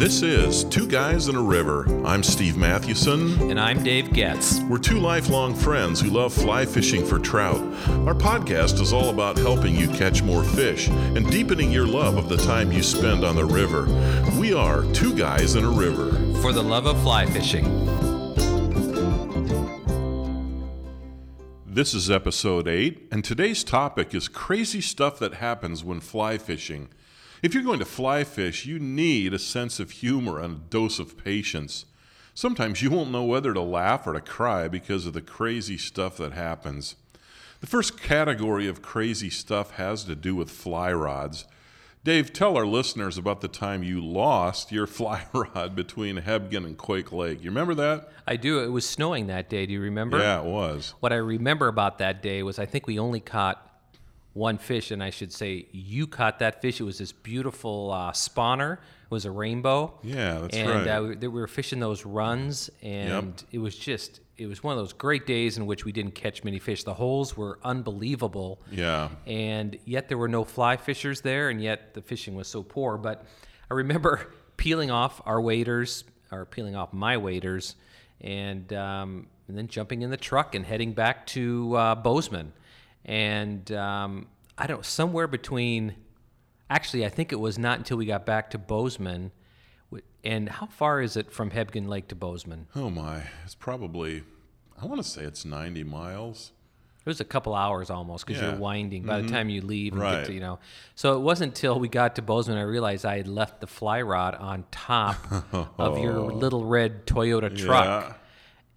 This is Two Guys in a River. I'm Steve Mathewson. And I'm Dave Getz. We're two lifelong friends who love fly fishing for trout. Our podcast is all about helping you catch more fish and deepening your love of the time you spend on the river. We are Two Guys in a River. For the love of fly fishing. This is episode 8, and today's topic is crazy stuff that happens when fly fishing. If you're going to fly fish, you need a sense of humor and a dose of patience. Sometimes you won't know whether to laugh or to cry because of the crazy stuff that happens. The first category of crazy stuff has to do with fly rods. Dave, tell our listeners about the time you lost your fly rod between Hebgen and Quake Lake. You remember that? I do. It was snowing that day. Do you remember? Yeah, it was. What I remember about that day was I think we only caught one fish, and I should say you caught that fish. It was this beautiful uh, spawner. It was a rainbow. Yeah, that's and, right. uh, we, we were fishing those runs, and Yep. it was just it was one of those great days in which we didn't catch many fish. The holes were unbelievable. Yeah. and yet there were no fly fishers there, and yet the fishing was so poor. But I remember peeling off our waders, or peeling off my waders, and um, and then jumping in the truck and heading back to uh, Bozeman, and um, I don't somewhere between. Actually, I think it was not until we got back to Bozeman. And how far is it from Hebgen Lake to Bozeman? Oh my, it's probably, I want to say it's 90 miles. It was a couple hours almost because Yeah. you're winding by the time you leave and get Right. to, you know. So it wasn't until we got to Bozeman I realized I had left the fly rod on top of your little red Toyota truck.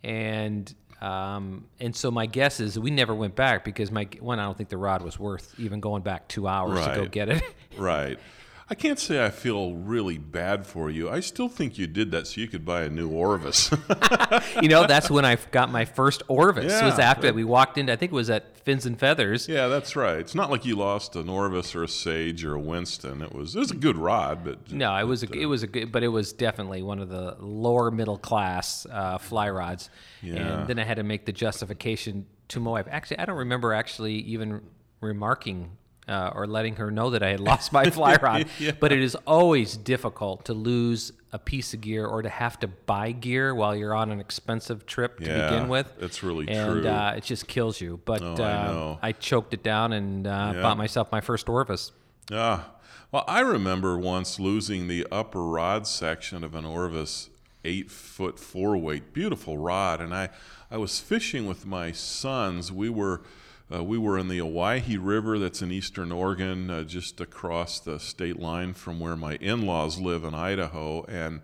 And um, and so my guess is we never went back because my one I don't think the rod was worth even going back two hours to go get it. Right. I can't say I feel really bad for you. I still think you did that so you could buy a new Orvis. you know, that's when I got my first Orvis. It was after that we walked into, I think it was at Fins and Feathers. yeah, that's right. It's not like you lost an Orvis or a Sage or a Winston. It was it was a good rod, but No, it was a, it was a good, but it was definitely one of the lower middle class uh, fly rods. Yeah. And then I had to make the justification to my wife. Actually, I don't remember actually even remarking uh, or letting her know that I had lost my fly rod. Yeah. But it is always difficult to lose a piece of gear or to have to buy gear while you're on an expensive trip to Yeah, begin with. that's really and, true. uh, it just kills you. But Oh, I uh, know. I choked it down and uh, Yeah. bought myself my first Orvis. Ah, well, I remember once losing the upper rod section of an Orvis eight foot four weight, beautiful rod, and I, I was fishing with my sons. We were, uh, we were in the Owyhee River, that's in eastern Oregon, uh, just across the state line from where my in-laws live in Idaho, and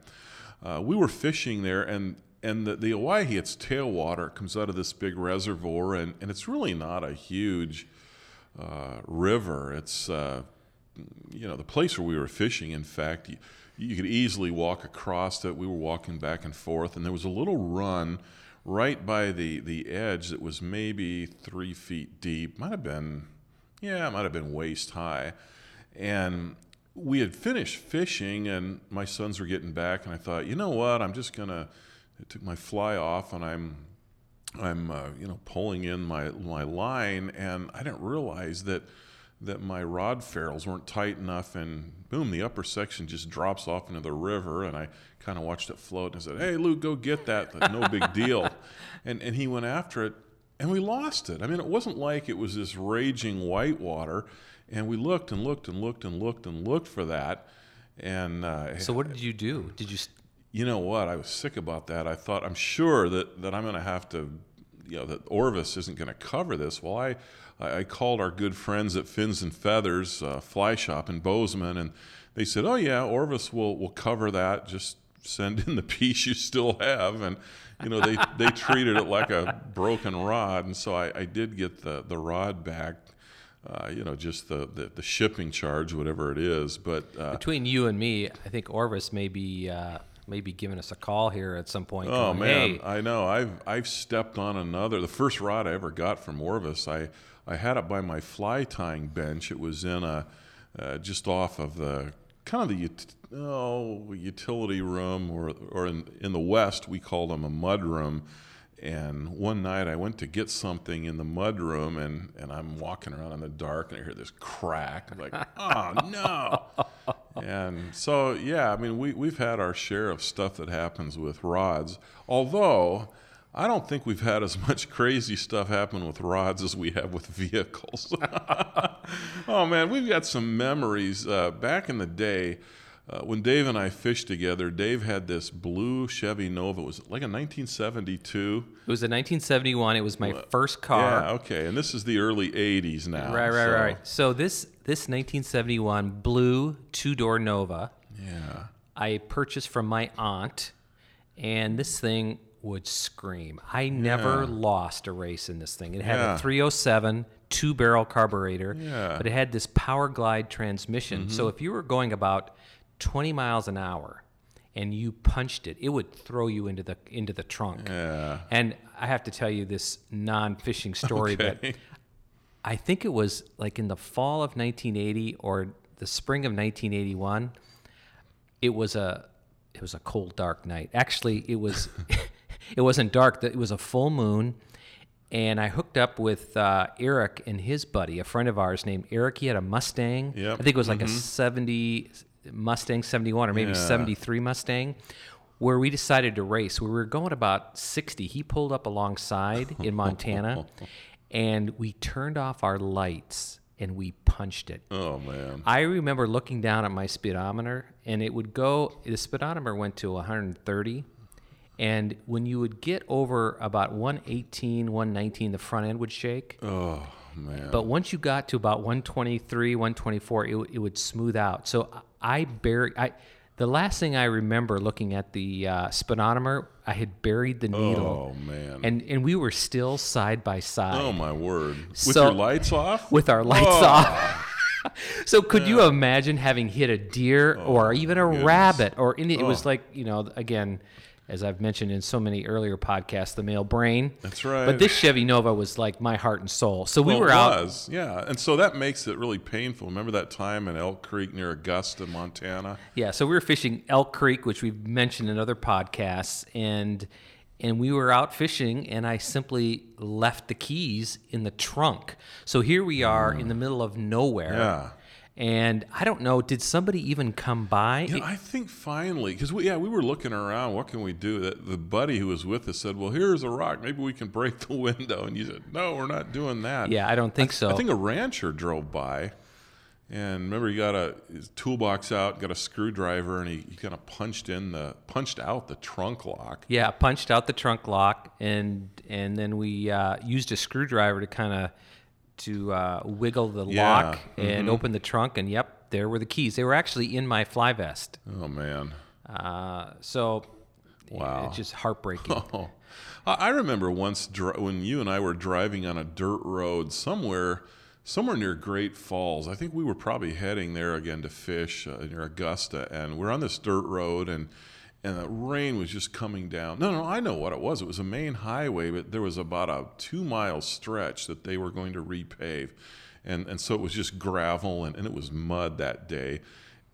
uh, we were fishing there, and and the, the Owyhee, it's tailwater, it comes out of this big reservoir, and, and it's really not a huge uh, river. It's uh, you know the place where we were fishing. In fact, you, you could easily walk across it. We were walking back and forth, and there was a little run right by the the edge that was maybe three feet deep. Might have been, yeah, might have been waist high, and we had finished fishing, and my sons were getting back, and I thought, you know what, I'm just gonna. I took my fly off, and I'm I'm uh, you know pulling in my my line, and I didn't realize that that my rod ferrules weren't tight enough, and boom, the upper section just drops off into the river, and I kind of watched it float, and I said, "Hey, Luke, go get that. No big deal," and and he went after it, and we lost it. I mean, it wasn't like it was this raging whitewater, and we looked and looked and looked and looked and looked for that, and uh, So what did you do? Did you? s- you know what? I was sick about that. I thought I'm sure that, that I'm going to have to, you know, that Orvis isn't going to cover this. Well, I, I I called our good friends at Fins and Feathers uh, Fly Shop in Bozeman, and they said, "Oh yeah, Orvis will will cover that. Just send in the piece you still have." And you know, they they treated it like a broken rod, and so I, I did get the the rod back. Uh, you know, just the, the, the shipping charge, whatever it is. But uh, Between you and me, I think Orvis may be uh, may be giving us a call here at some point. Oh going, man, hey, I know. I've I've stepped on another. The first rod I ever got from Orvis, I I had it by my fly tying bench. It was in a uh, just off of the kind of the oh utility room, or or in in the West we call them a mud room. And one night I went to get something in the mud room, and, and I'm walking around in the dark, and I hear this crack. I'm like, oh no! and so, yeah, I mean, we, we've had our share of stuff that happens with rods. Although, I don't think we've had as much crazy stuff happen with rods as we have with vehicles. oh, man, we've got some memories. Uh, back in the day, uh, when Dave and I fished together, Dave had this blue Chevy Nova. It Was like a 1972? It was a 1971. It was my first car. Yeah, okay. And this is the early 80s now. Right, right, so- right. So this this 1971 blue two door Nova, Yeah. I purchased from my aunt, and this thing would scream. I never Yeah. lost a race in this thing. It had Yeah. a 307 two barrel carburetor, Yeah. Mm-hmm. but it had this power glide transmission. So if you were going about 20 miles an hour and you punched it, it would throw you into the into the trunk. Yeah. And I have to tell you this non-fishing story, but I think it was like in the fall of 1980 or the spring of 1981. It was a it was a cold, dark night. Actually, it was it wasn't dark. It was a full moon, and I hooked up with uh, Eric and his buddy, a friend of ours named Eric. He had a Mustang. Yep. I think it was like a 70 Mustang 71 or maybe Yeah. 73 Mustang. Where we decided to race. We were going about 60. He pulled up alongside in Montana, and we turned off our lights and we punched it. Oh, man. I remember looking down at my speedometer, and it would go. The speedometer went to 130, and when you would get over about 118, 119, the front end would shake. Oh, man. But once you got to about 123, 124, it, would- it would smooth out. So I buried. I the last thing I remember looking at the uh, speedometer, I had buried the needle, oh, man. and and we were still side by side. oh, my word. With So- your lights off? with our lights Oh. off. so could you imagine having hit a deer or even a Oh, goodness. rabbit or any, it was Oh. like you know again as I've mentioned in so many earlier podcasts the male brain That's right. but this Chevy Nova was like my heart and soul so we Well, were it out was, yeah. And so that makes it really painful. Remember that time in Elk Creek near Augusta, Montana? yeah so we were fishing Elk Creek which we've mentioned in other podcasts and and we were out fishing and I simply left the keys in the trunk so here we are in the middle of nowhere Mm. Yeah. And I don't know, did somebody even come by? Know, I think finally, because we, yeah, we were looking around. What can we do? That the buddy who was with us said, "Well, here's a rock. Maybe we can break the window." And you said, "No, we're not doing that." yeah, I don't think so. I think a rancher drove by, and remember he got a his toolbox out, got a screwdriver, and he, he kind of punched in the punched out the trunk lock. yeah, punched out the trunk lock, and and then we uh, used a screwdriver to kind of to uh, wiggle the Yeah, lock and open the trunk, and yep, there were the keys. They were actually in my fly vest. Oh man. Uh, so Wow. it's just heartbreaking. Oh, I remember once dri- when you and I were driving on a dirt road somewhere, somewhere near Great Falls. I think we were probably heading there again to fish uh, near Augusta, and we're on this dirt road, and and the rain was just coming down. No, no, I know what it was. It was a main highway, but there was about a two mile stretch that they were going to repave, and and so it was just gravel and, and it was mud that day,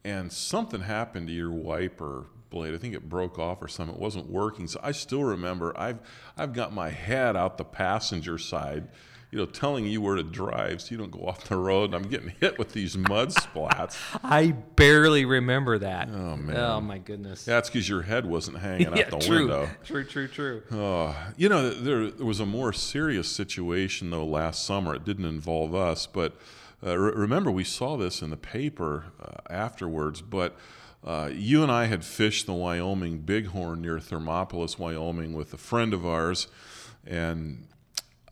and something happened to your wiper blade. I think it broke off or something. It wasn't working. So I still remember I've I've got my head out the passenger side, you know, telling you where to drive so you don't go off the road. And I'm getting hit with these mud splats. I barely remember that. Oh, man. Oh my goodness. That's because your head wasn't hanging Yeah, out the true. window. True, true, true. Oh, you know, there, there was a more serious situation though last summer. It didn't involve us, but uh, re- remember we saw this in the paper uh, afterwards. But uh, you and I had fished the Wyoming Bighorn near Thermopolis, Wyoming, with a friend of ours, and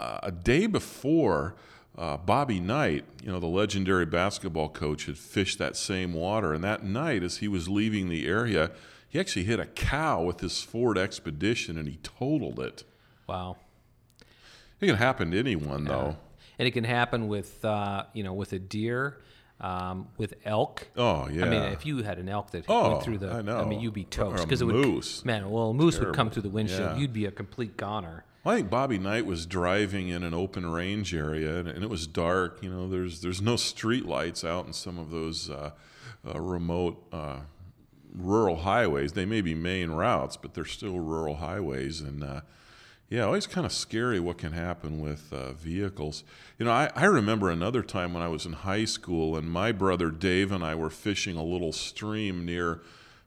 uh, a day before. Uh, Bobby Knight, you know, the legendary basketball coach, had fished that same water. And that night, as he was leaving the area, he actually hit a cow with his Ford Expedition and he totaled it. Wow. It can happen to anyone, though. And it can happen with uh, you know with a deer, um, with elk. Oh, yeah. I mean, if you had an elk that Oh, went through the, I know. mean, you'd be toast because it would. moose. Man, well, a moose would come through the windshield. Yeah. You'd be a complete goner. I think Bobby Knight was driving in an open range area, and, and it was dark. You know, there's there's no street lights out in some of those uh, uh, remote uh, rural highways. They may be main routes, but they're still rural highways. And uh, Yeah, always kind of scary what can happen with uh, vehicles. You know, I, I remember another time when I was in high school, and my brother Dave and I were fishing a little stream near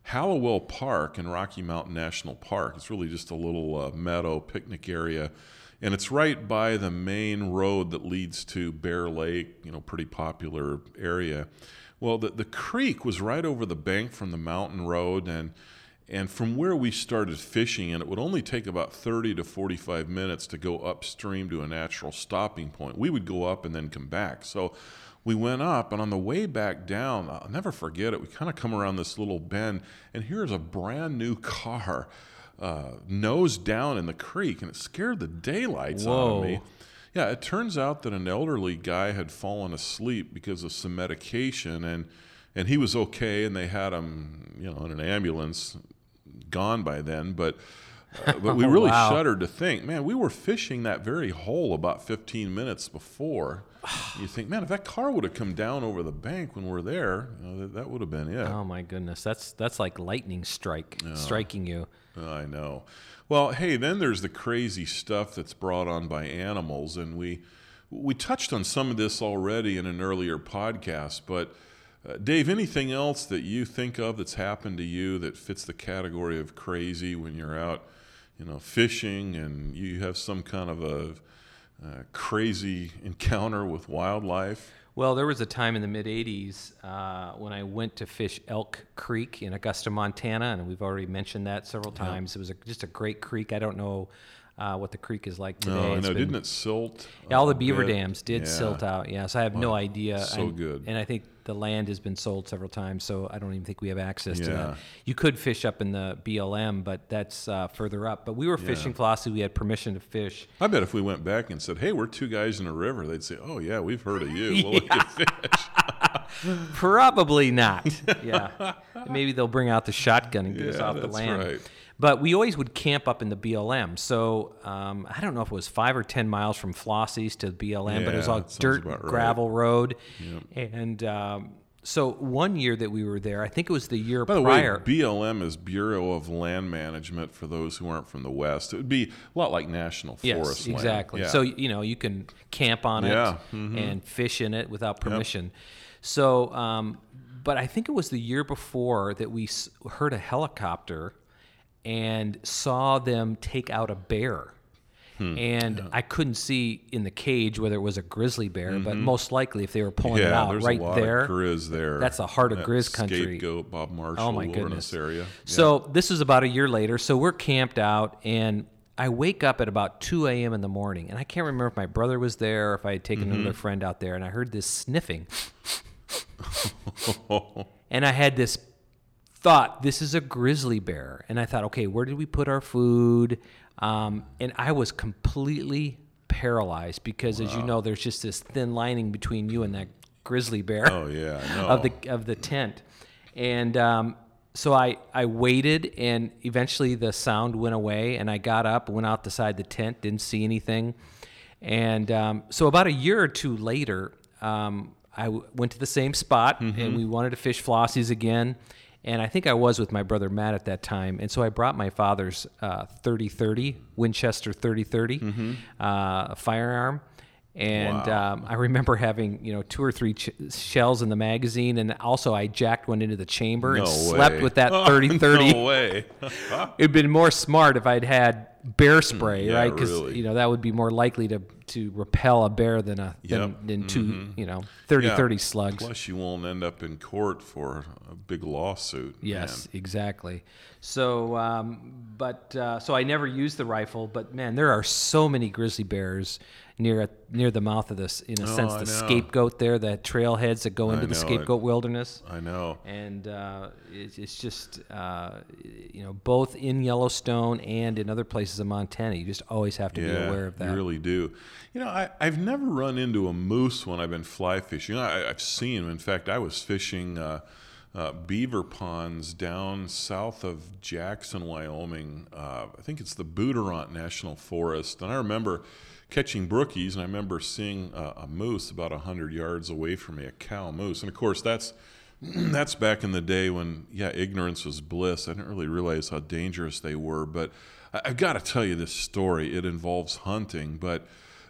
Hollowell Park in Rocky Mountain National Park. It's really just a little uh, meadow picnic area, and it's right by the main road that leads to Bear Lake. You know, pretty popular area. Well, the the creek was right over the bank from the mountain road, and and from where we started fishing, and it would only take about 30 to 45 minutes to go upstream to a natural stopping point. We would go up and then come back. So we went up, and on the way back down, I'll never forget it. We kind of come around this little bend, and here's a brand new car uh, nose down in the creek, and it scared the daylights out of me. Yeah, it turns out that an elderly guy had fallen asleep because of some medication, and and he was okay, and they had him, you know, in an ambulance gone by then, but. Uh, but we really Wow. shuddered to think, man, we were fishing that very hole about 15 minutes before. you think, man, if that car would have come down over the bank when we're there, you know, that, that would have been it. Oh my goodness, that's that's like lightning strike striking you. I know. Well, hey, then there's the crazy stuff that's brought on by animals, and we we touched on some of this already in an earlier podcast. But uh, Dave, anything else that you think of that's happened to you that fits the category of crazy when you're out, you know, fishing and you have some kind of a uh, crazy encounter with wildlife? Well, there was a time in the mid 80s uh, when I went to fish Elk Creek in Augusta, Montana, and we've already mentioned that several times. It was a, just a great creek. I don't know uh, what the creek is like today. Oh, I know. been- Didn't it silt? all the beaver bit? dams did Yeah. silt out. Yeah, so I have no idea. so I- good. And I think the land has been sold several times, so I don't even think we have access to that. You could fish up in the BLM, but that's uh, further up. But we were fishing Flossie. We had permission to fish. I bet if we went back and said, "Hey, we're two guys in a river," they'd say, "Oh yeah, we've heard of you. We'll let you fish." Probably not. yeah. Maybe they'll bring out the shotgun and get us Yeah, off the that's land. right. But we always would camp up in the BLM. So um, I don't know if it was five or 10 miles from Flossie's to the BLM, but it was Yeah, all dirt, right. gravel road. And um, so one year that we were there, I think it was the year By the prior. way, BLM is Bureau of Land Management for those who aren't from the West. It would be a lot like National Yes, Forest land. exactly. Yeah. So you know you can camp on it Yeah, mm-hmm. and fish in it without permission. So, um, but I think it was the year before that we heard a helicopter and saw them take out a bear. Hmm. And I couldn't see in the cage whether it was a grizzly bear, but most likely if they were pulling it Mm-hmm. yeah, out there's right there, grizz there. that's the heart of That grizz country. Scapegoat, Bob Marshall, Oh my wilderness goodness. area. Yeah. So this is about a year later. So we're camped out, and I wake up at about 2 a.m. in the morning, and I can't remember if my brother was there or if I had taken Mm-hmm. another friend out there, and I heard this sniffing, and I had this thought, this is a grizzly bear, and I thought, okay, where did we put our food? Um, and I was completely paralyzed because, as you know, there's just this thin lining between you and that grizzly bear oh yeah, of the of the tent, and um, so I I waited, and eventually the sound went away, and I got up, went out the side the tent, didn't see anything, and um, so about a year or two later, um, I w- went to the same spot, and we wanted to fish flossies again. And I think I was with my brother Matt at that time, and so I brought my father's uh, 30-30 Winchester 30-30 uh, firearm, and Wow. um, I remember having you know two or three ch- shells in the magazine, and also I jacked one into the chamber and no slept with that 30 30. no way. It'd been more smart if I'd had bear spray, Hmm, yeah, right? Because really. you know that would be more likely to to repel a bear than a than, Yep. Mm-hmm. two you know 30 Yeah. 30 slugs. Plus, you won't end up in court for a big lawsuit. Yes, exactly. So, um, but uh, so I never used the rifle, but man, there are so many grizzly bears near near the mouth of this. In a sense, Oh, I the scapegoat there, the trailheads that go into the know, it- scapegoat wilderness. I know. and uh, it's, it's just uh, you know both in Yellowstone and in other places in Montana. You just always have to be aware of that. You really do. You know, I, I've never run into a moose when I've been fly fishing. I, I've seen them. In fact, I was fishing uh, uh, beaver ponds down south of Jackson, Wyoming. Uh, I think it's the Bouderont National Forest. And I remember catching brookies, and I remember seeing uh, a moose about 100 yards away from me, a cow moose. And of course, that's that's back in the day when, yeah, ignorance was bliss. I didn't really realize how dangerous they were. But I, have got to tell you this story. It involves hunting. But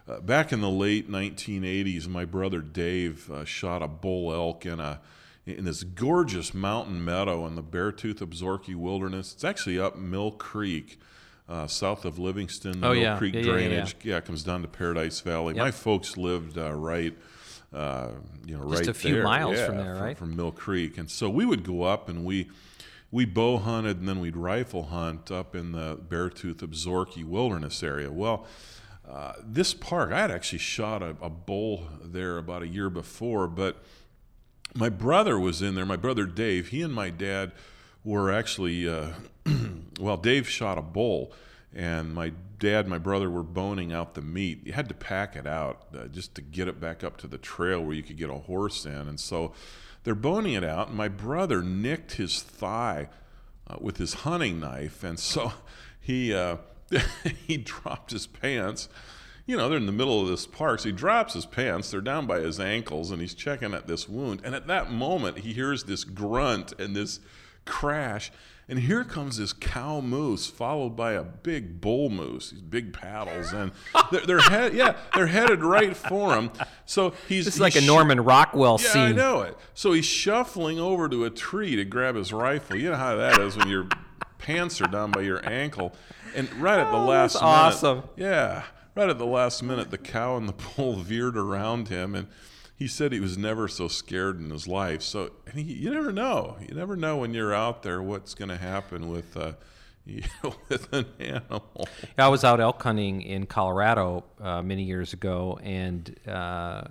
uh, back in the late 1980s, my brother Dave uh, shot a bull elk in a in this gorgeous mountain meadow in the Beartooth Absaroka Wilderness. It's actually up Mill Creek. Uh, south of Livingston, oh, Mill yeah. Creek yeah, drainage, yeah, yeah, comes down to Paradise Valley. Yep. My folks lived uh, right uh, you know, Just right a few there. miles from there, right? From Mill Creek, and so we would go up and we we bow hunted and then we'd rifle hunt up in the Beartooth Absaroka Wilderness area. Well, uh, this park, I had actually shot a, a bull there about a year before, but my brother was in there. My brother Dave, he and my dad were actually, uh, well, Dave shot a bull, and my dad my brother were boning out the meat. You had to pack it out uh, just to get it back up to the trail where you could get a horse in. And so they're boning it out, and my brother nicked his thigh uh, with his hunting knife, and so he uh, he dropped his pants. You know, they're in the middle of this park, so he drops his pants. They're down by his ankles, and he's checking at this wound. And at that moment, he hears this grunt and this crash. And here comes this cow moose, followed by a big bull moose, these big paddles, and they're, they're head, yeah, they're headed right for him. So he's This is he's like a Norman Rockwell yeah, scene. I know it. So he's shuffling over to a tree to grab his rifle. You know how that is when your pants are down by your ankle, and right at the oh, last that's minute, awesome. yeah, right at the last minute, the cow and the bull veered around him, and he said he was never so scared in his life. So and he, you never know. You never know when you're out there what's going to happen with. Uh, you know, with an animal. I was out elk hunting in Colorado uh, many years ago and uh,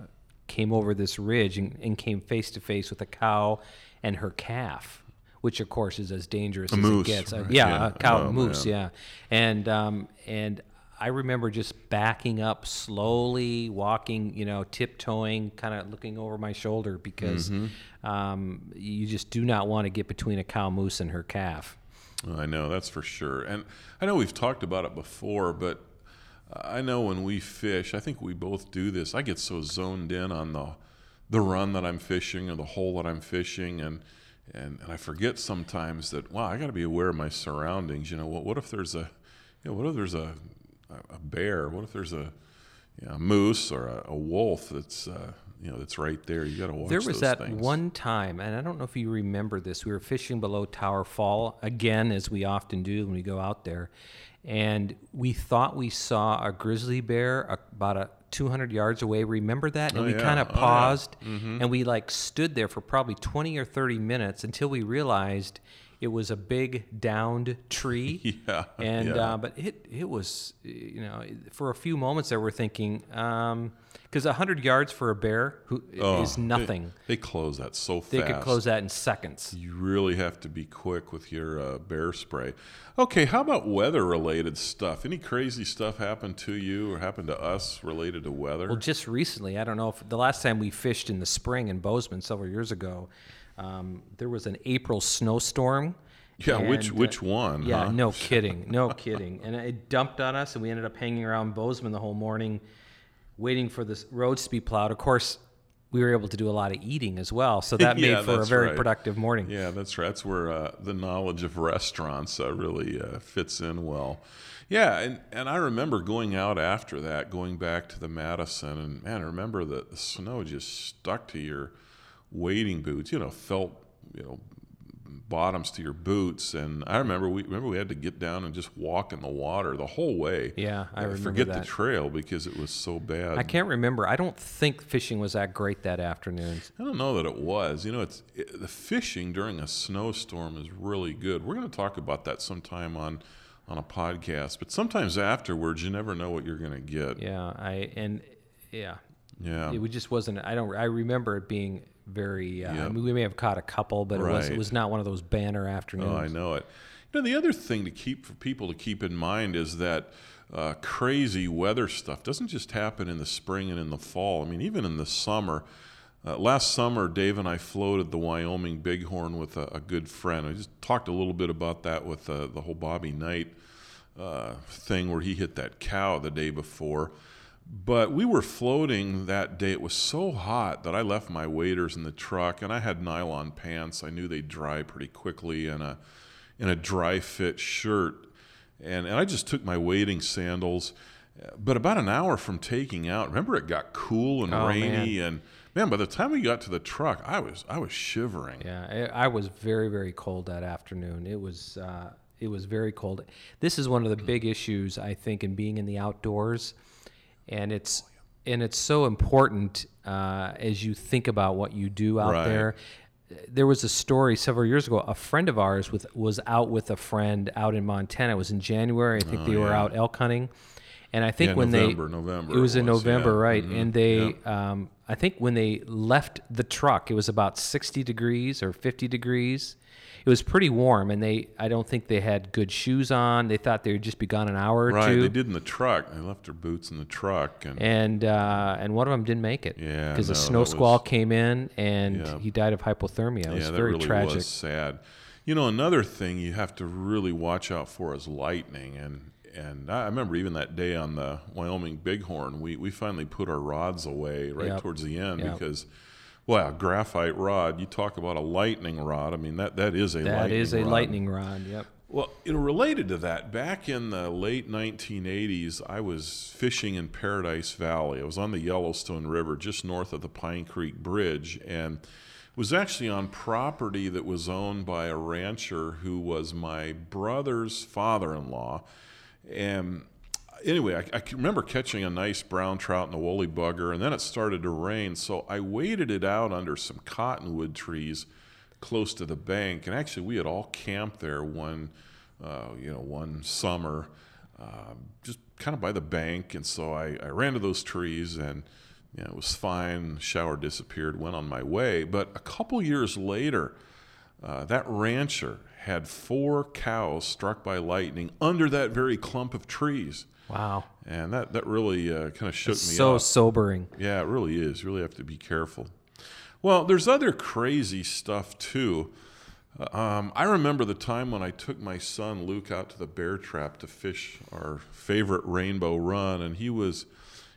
came over this ridge and, and came face to face with a cow and her calf, which of course is as dangerous as moose, it gets. Uh, right, yeah, yeah. a cow Oh, moose. man. Yeah, and um, and I remember just backing up slowly, walking, you know, tiptoeing, kind of looking over my shoulder because Mm-hmm. um, you just do not want to get between a cow moose and her calf. I know that's for sure, and I know we've talked about it before, but I know when we fish, I think we both do this. I get so zoned in on the the run that I'm fishing or the hole that I'm fishing, and and, and I forget sometimes that wow, I got to be aware of my surroundings. You know, what what if there's a you know, what if there's a a bear? What if there's a you know, a moose or a, a wolf that's uh, you know that's right there? You got to watch. There was that things. one time, and I don't know if you remember this. We were fishing below Tower Fall again, as we often do when we go out there, and we thought we saw a grizzly bear about a 200 yards away. Remember that? And Oh, we yeah. kind of Oh, yeah. paused, and we like stood there for probably 20 or 30 minutes until we realized it was a big downed tree. Yeah, And yeah. uh, but it it was you know for a few moments there we're thinking because a hundred yards for a bear who is Oh, they- nothing. They, close that so fast. They could close that in seconds. You really have to be quick with your uh, bear spray. Okay, how about weather related stuff? Any crazy stuff happened to you or happened to us related to weather? Well, just recently, I don't know if the last time we fished in the spring in Bozeman several years ago, um, there was an April snowstorm. yeah, which and, uh, which one? Yeah, huh? no kidding, no kidding. And it dumped on us, and we ended up hanging around Bozeman the whole morning, waiting for the roads to be plowed. Of course, we were able to do a lot of eating as well, so that made Yeah, for a very right. productive morning. Yeah, that's right. That's where uh, the knowledge of restaurants uh, really uh, fits in well. Yeah, and, and I remember going out after that, going back to the Madison, and man, I remember that the snow just stuck to your wading boots. You know, felt you know bottoms to your boots, and I remember we remember we had to get down and just walk in the water the whole way. Yeah, I remember forget that. the trail because it was so bad. I can't remember. I don't think fishing was that great that afternoon. I don't know that it was. You know, it's it, the fishing during a snowstorm is really good. We're going to talk about that sometime on on a podcast. But sometimes afterwards, you never know what you're going to get. Yeah, I and yeah, Yeah. it just wasn't. I don't. I remember it being very. Uh, I mean, we may have caught a couple, but it was it was not one of those banner afternoons. Oh, I know it. You know, the other thing to keep for people to keep in mind is that uh, crazy weather stuff doesn't just happen in the spring and in the fall. I mean, even in the summer. Uh, last summer, Dave and I floated the Wyoming Bighorn with a, a good friend. I just talked a little bit about that with uh, the whole Bobby Knight uh, thing where he hit that cow the day before. But we were floating that day. It was so hot that I left my waders in the truck, and I had nylon pants. I knew they'd dry pretty quickly, and a in a dry fit shirt, and and I just took my wading sandals. But about an hour from taking out, remember it got cool and Oh, rainy, and man, by the time we got to the truck, I was I was shivering. Yeah, I I was very very cold that afternoon. It was uh, it was very cold. This is one of the big issues I think in being in the outdoors, and it's and it's so important uh, as you think about what you do out Right. there. There was a story several years ago. A friend of ours with was out with a friend out in Montana. It was in January. I think they were out elk hunting, and I think Yeah, when November, they November it was it in November, yeah. right? Mhm, And they um, I think when they left the truck, it was about 60 degrees or 50 degrees. It was pretty warm, and they I don't think they had good shoes on. They thought they would just be gone an hour or Right, two. they did in the truck. They left their boots in the truck, and And uh, and one of them didn't make it. Yeah, because no, that snow squall was- came in, and he died of hypothermia. It was yeah, that very really tragic. was sad. You know, another thing you have to really watch out for is lightning, and and I remember even that day on the Wyoming Bighorn, we we finally put our rods away right Yep. towards the end Yep. because. Well, graphite rod. You talk about a lightning rod. I mean, that, that is a That lightning is a rod. lightning rod. Yep. Well, you know, related to that, back in the late 1980s, I was fishing in Paradise Valley. I was on the Yellowstone River, just north of the Pine Creek Bridge, and was actually on property that was owned by a rancher who was my brother's father-in-law. And anyway, I, I remember catching a nice brown trout in the woolly bugger, and then it started to rain, so I waded it out under some cottonwood trees close to the bank. And actually, we had all camped there one, uh, you know, one summer, um, just kind of by the bank. And so I, I ran to those trees, and it was fine. Shower disappeared, went on my way. But a couple years later, uh, that rancher had four cows struck by lightning under that very clump of trees. Wow. And that, that really uh, kind of shook me So up. sobering. Yeah, it really is. You really have to be careful. Well, there's other crazy stuff too. Uh, Um, I remember the time when I took my son Luke out to the bear trap to fish our favorite rainbow run, and he was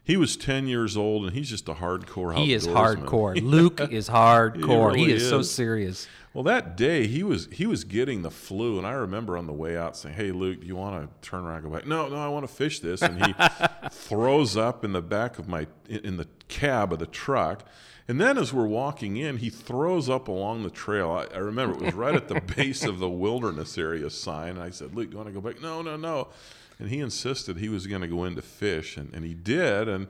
he was 10 years old, and he's just a hardcore. He is hardcore. Luke is hardcore. he, really is, so serious. Well, that day he was he was getting the flu, and I remember on the way out saying, "Hey, Luke, do you want to turn around and go back?" No, no, I want to fish this. And he throws up in the back of my in the cab of the truck. And then as we're walking in, he throws up along the trail. I, I remember it was right at the base of the wilderness area sign. And I said, Luke, do you want to go back? No, no, no. And he insisted he was going to go in to fish, and, and he did. And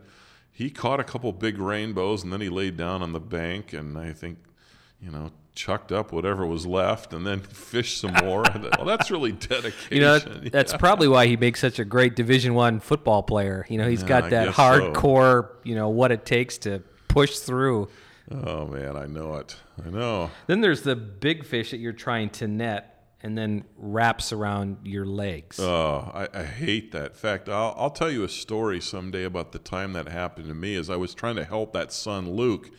he caught a couple big rainbows, and then he laid down on the bank, and I think, you know, chucked up whatever was left, and then fished some more. Well, that's really dedication. You know, that- that's probably why he makes such a great Division One football player. You know, he's Yeah, got that guess so. hardcore. You know what it takes to push through. Oh man, I know it. I know. Then there's the big fish that you're trying to net, and then wraps around your legs. Oh, I, I hate that. In fact, I'll, I'll tell you a story someday about the time that happened to me as I was trying to help that son Luke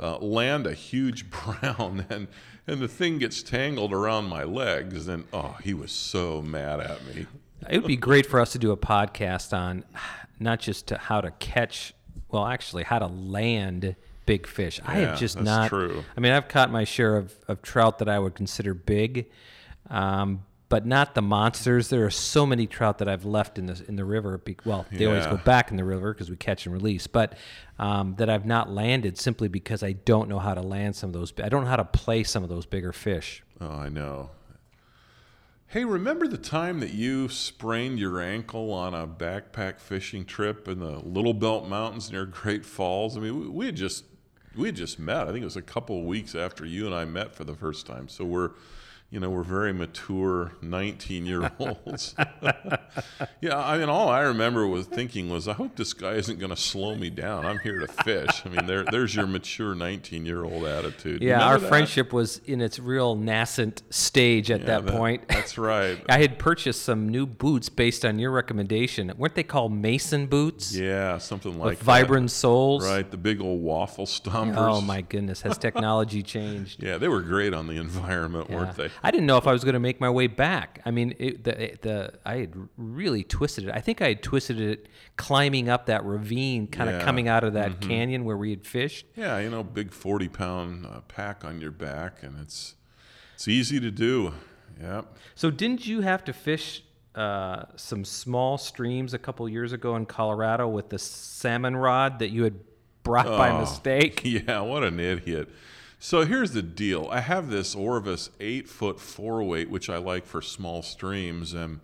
uh, land a huge brown, and and the thing gets tangled around my legs, and oh, he was so mad at me. It would be great for us to do a podcast on not just to how to catch, well, actually, how to land big fish. I Yeah, have just that's not. true. I mean, I've caught my share of, of trout that I would consider big, um, but not the monsters. There are so many trout that I've left in the in the river. Be, well, they always go back in the river because we catch and release, but um, that I've not landed simply because I don't know how to land some of those. I don't know how to play some of those bigger fish. Oh, I know. Hey, remember the time that you sprained your ankle on a backpack fishing trip in the Little Belt Mountains near Great Falls? I mean, we, we had just we had just met. I think it was a couple of weeks after you and I met for the first time. So we're, you know, we're very mature 19 year olds. yeah, I mean, all I remember was thinking was, I hope this guy isn't going to slow me down. I'm here to fish. I mean, there, there's your mature 19 year old attitude. Yeah, our that? friendship was in its real nascent stage at Yeah, that, point. That's right. I had purchased some new boots based on your recommendation. Weren't they called Mason boots? Yeah, something like with that. Vibram soles. Right, the big old waffle oh, stompers. Oh my goodness, has technology changed? Yeah, they were great on the environment, Yeah. weren't they? I didn't know if I was going to make my way back. I mean, it, the the I had really twisted it. I think I had twisted it climbing up that ravine, kind of coming out of that canyon where we had fished. Yeah, you know, big 40 pound uh, pack on your back, and it's it's easy to do. Yeah. So didn't you have to fish uh, some small streams a couple years ago in Colorado with the salmon rod that you had brought by Oh. mistake? Yeah, what an idiot. So here's the deal. I have this Orvis eight foot four weight, which I like for small streams, and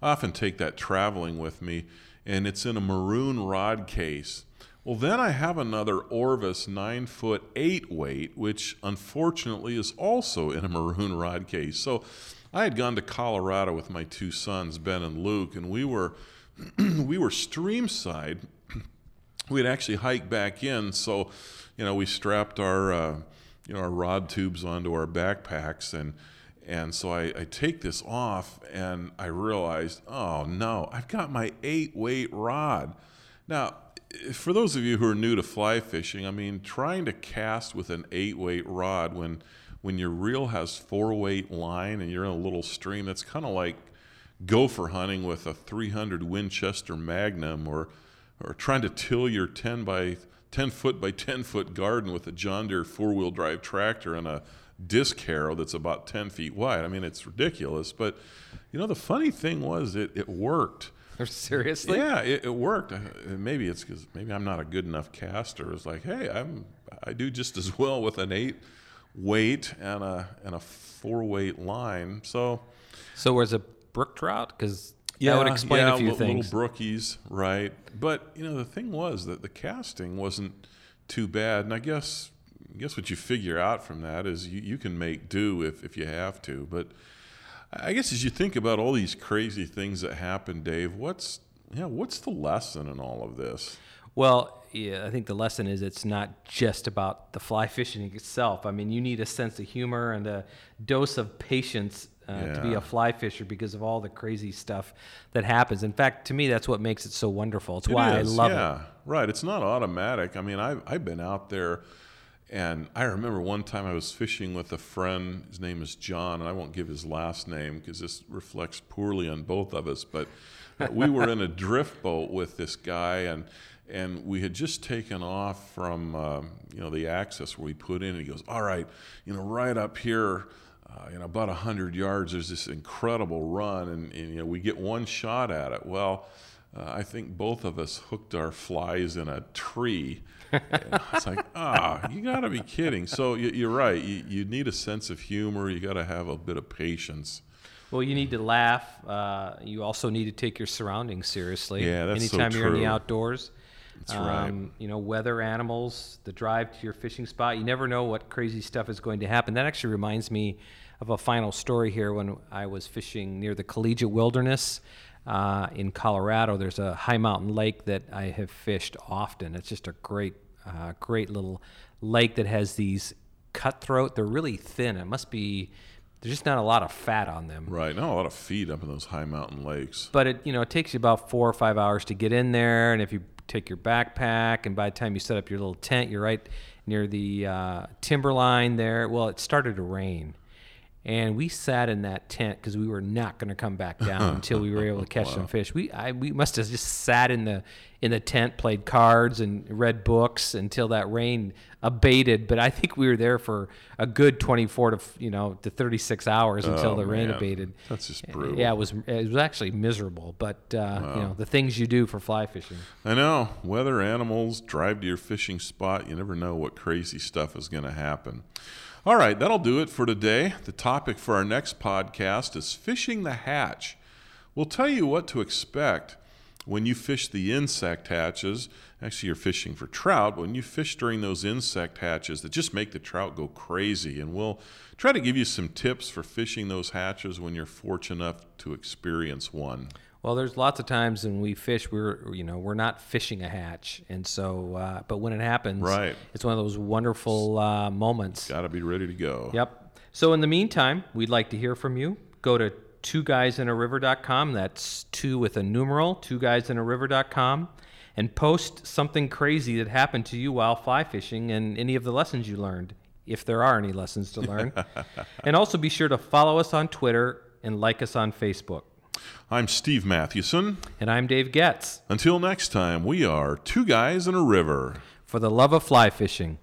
I often take that traveling with me, and it's in a maroon rod case. Well, then I have another Orvis nine foot eight weight, which unfortunately is also in a maroon rod case. So I had gone to Colorado with my two sons, Ben and Luke, and we were we were streamside We had actually hiked back in. So, you know, we strapped our, uh, you know, our rod tubes onto our backpacks, and and so I, I take this off, and I realized, oh no, I've got my eight weight rod. Now, for those of you who are new to fly fishing, I mean, trying to cast with an eight weight rod when when your reel has four weight line and you're in a little stream, that's kind of like gopher hunting with a 300 Winchester Magnum or or trying to till your 10 by 10 foot by 10 foot garden with a John Deere four wheel drive tractor and a disc harrow that's about 10 feet wide. I mean, it's ridiculous. But, you know, the funny thing was it, it worked. Seriously? Yeah, it, it worked. Uh, Maybe it's because maybe I'm not a good enough caster. It's like, hey, I'm I do just as well with an eight weight and a and a four weight line. So So was it brook trout? Because that would explain yeah, a few li- things. Little brookies, right? But you know, the thing was that the casting wasn't too bad, and I guess I guess what you figure out from that is you, you can make do if if you have to. But I guess as you think about all these crazy things that happen, Dave, what's yeah, what's the lesson in all of this? Well, yeah, I think the lesson is it's not just about the fly fishing itself. I mean, you need a sense of humor and a dose of patience uh, to be a fly fisher because of all the crazy stuff that happens. In fact, to me, that's what makes it so wonderful. It's It why is, I love yeah, it. Yeah, right. It's not automatic. I mean, I've, I've been out there, and I remember one time I was fishing with a friend. His name is John, and I won't give his last name because this reflects poorly on both of us. But uh, we were in a drift boat with this guy, and and we had just taken off from um, you know the access where we put in. And he goes, "All right, you know, right up here." Uh, you know, about 100 yards, there's this incredible run, and, and you know, we get one shot at it. Well, uh, I think both of us hooked our flies in a tree. And it's like, ah, you got to be kidding. So you, you're right. You, you need a sense of humor. You got to have a bit of patience. Well, you need to laugh. Uh, you also need to take your surroundings seriously. Yeah, that's so Anytime you're in the outdoors. That's right. You know, weather, animals, the drive to your fishing spot. You never know what crazy stuff is going to happen. That actually reminds me of a final story here when I was fishing near the Collegiate Wilderness uh, in Colorado. There's a high mountain lake that I have fished often. It's just a great, uh, great little lake that has these cutthroat. They're really thin. It must be. There's just not a lot of fat on them. Right. Not a lot of feed up in those high mountain lakes. But it you know it takes you about four or five hours to get in there, and if you take your backpack, and by the time you set up your little tent, you're right near the uh, timberline there. Well, it started to rain, and we sat in that tent because we were not going to come back down until we were able to catch some fish. We I, we must have just sat in the in the tent, played cards, and read books until that rain abated. But I think we were there for a good 24 to you know to 36 hours until Oh, the rain man. abated. That's just brutal. Yeah, it was it was actually miserable, but uh, you know the things you do for fly fishing. I know. Weather, animals, drive to your fishing spot. You never know what crazy stuff is going to happen. All right, that'll do it for today. The topic for our next podcast is fishing the hatch. We'll tell you what to expect when you fish the insect hatches. Actually, you're fishing for trout. When you fish during those insect hatches that just make the trout go crazy, and we'll try to give you some tips for fishing those hatches when you're fortunate enough to experience one. Well, there's lots of times when we fish, we're you know we're not fishing a hatch, and so uh, but when it happens, Right. it's one of those wonderful uh, moments. Got to be ready to go. Yep. So in the meantime, we'd like to hear from you. Go to two guys in a river.com. That's two with a numeral, two guys in a river.com, and post something crazy that happened to you while fly fishing and any of the lessons you learned. if there are any lessons to learn. and also be sure to follow us on Twitter and like us on Facebook. I'm Steve Mathewson. And I'm Dave Getz. Until next time, we are two guys in a river. For the love of fly fishing.